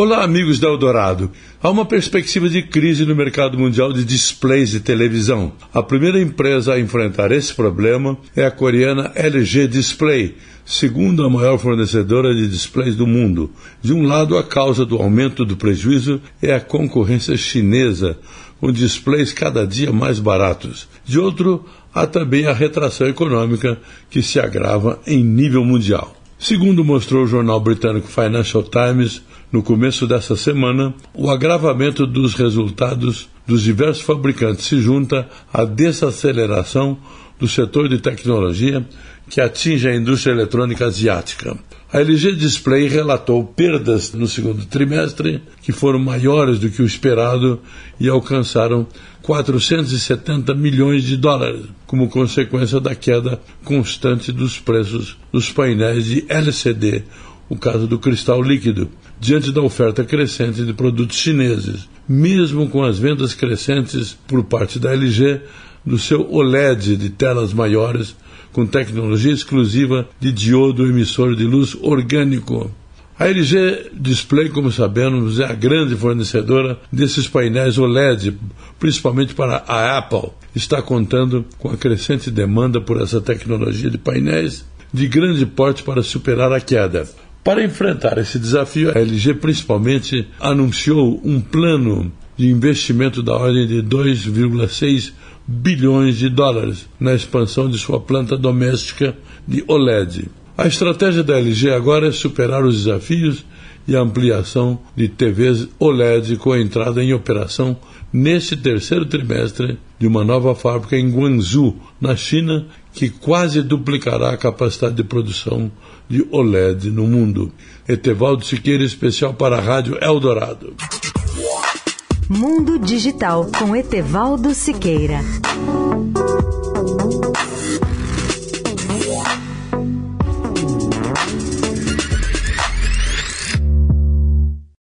Olá, amigos da Eldorado. Há uma perspectiva de crise no mercado mundial de displays de televisão. A primeira empresa a enfrentar esse problema é a coreana LG Display, segundo a maior fornecedora de displays do mundo. De um lado, a causa do aumento do prejuízo é a concorrência chinesa, com displays cada dia mais baratos. De outro, há também a retração econômica que se agrava em nível mundial. Segundo mostrou o jornal britânico Financial Times, no começo dessa semana, o agravamento dos resultados dos diversos fabricantes se junta à desaceleração do setor de tecnologia que atinge a indústria eletrônica asiática. A LG Display relatou perdas no segundo trimestre que foram maiores do que o esperado e alcançaram 470 milhões de dólares, como consequência da queda constante dos preços dos painéis de LCD, o caso do cristal líquido, diante da oferta crescente de produtos chineses, mesmo com as vendas crescentes por parte da LG do seu OLED de telas maiores com tecnologia exclusiva de diodo emissor de luz orgânico. A LG Display, como sabemos, é a grande fornecedora desses painéis OLED, principalmente para a Apple. Está contando com a crescente demanda por essa tecnologia de painéis de grande porte para superar a queda. Para enfrentar esse desafio, a LG principalmente anunciou um plano de investimento da ordem de 2,6 bilhões de dólares na expansão de sua planta doméstica de OLED. A estratégia da LG agora é superar os desafios e ampliação de TVs OLED com a entrada em operação neste terceiro trimestre de uma nova fábrica em Guangzhou, na China, que quase duplicará a capacidade de produção de OLED no mundo. Etevaldo Siqueira, especial para a Rádio Eldorado. Mundo Digital com Etevaldo Siqueira.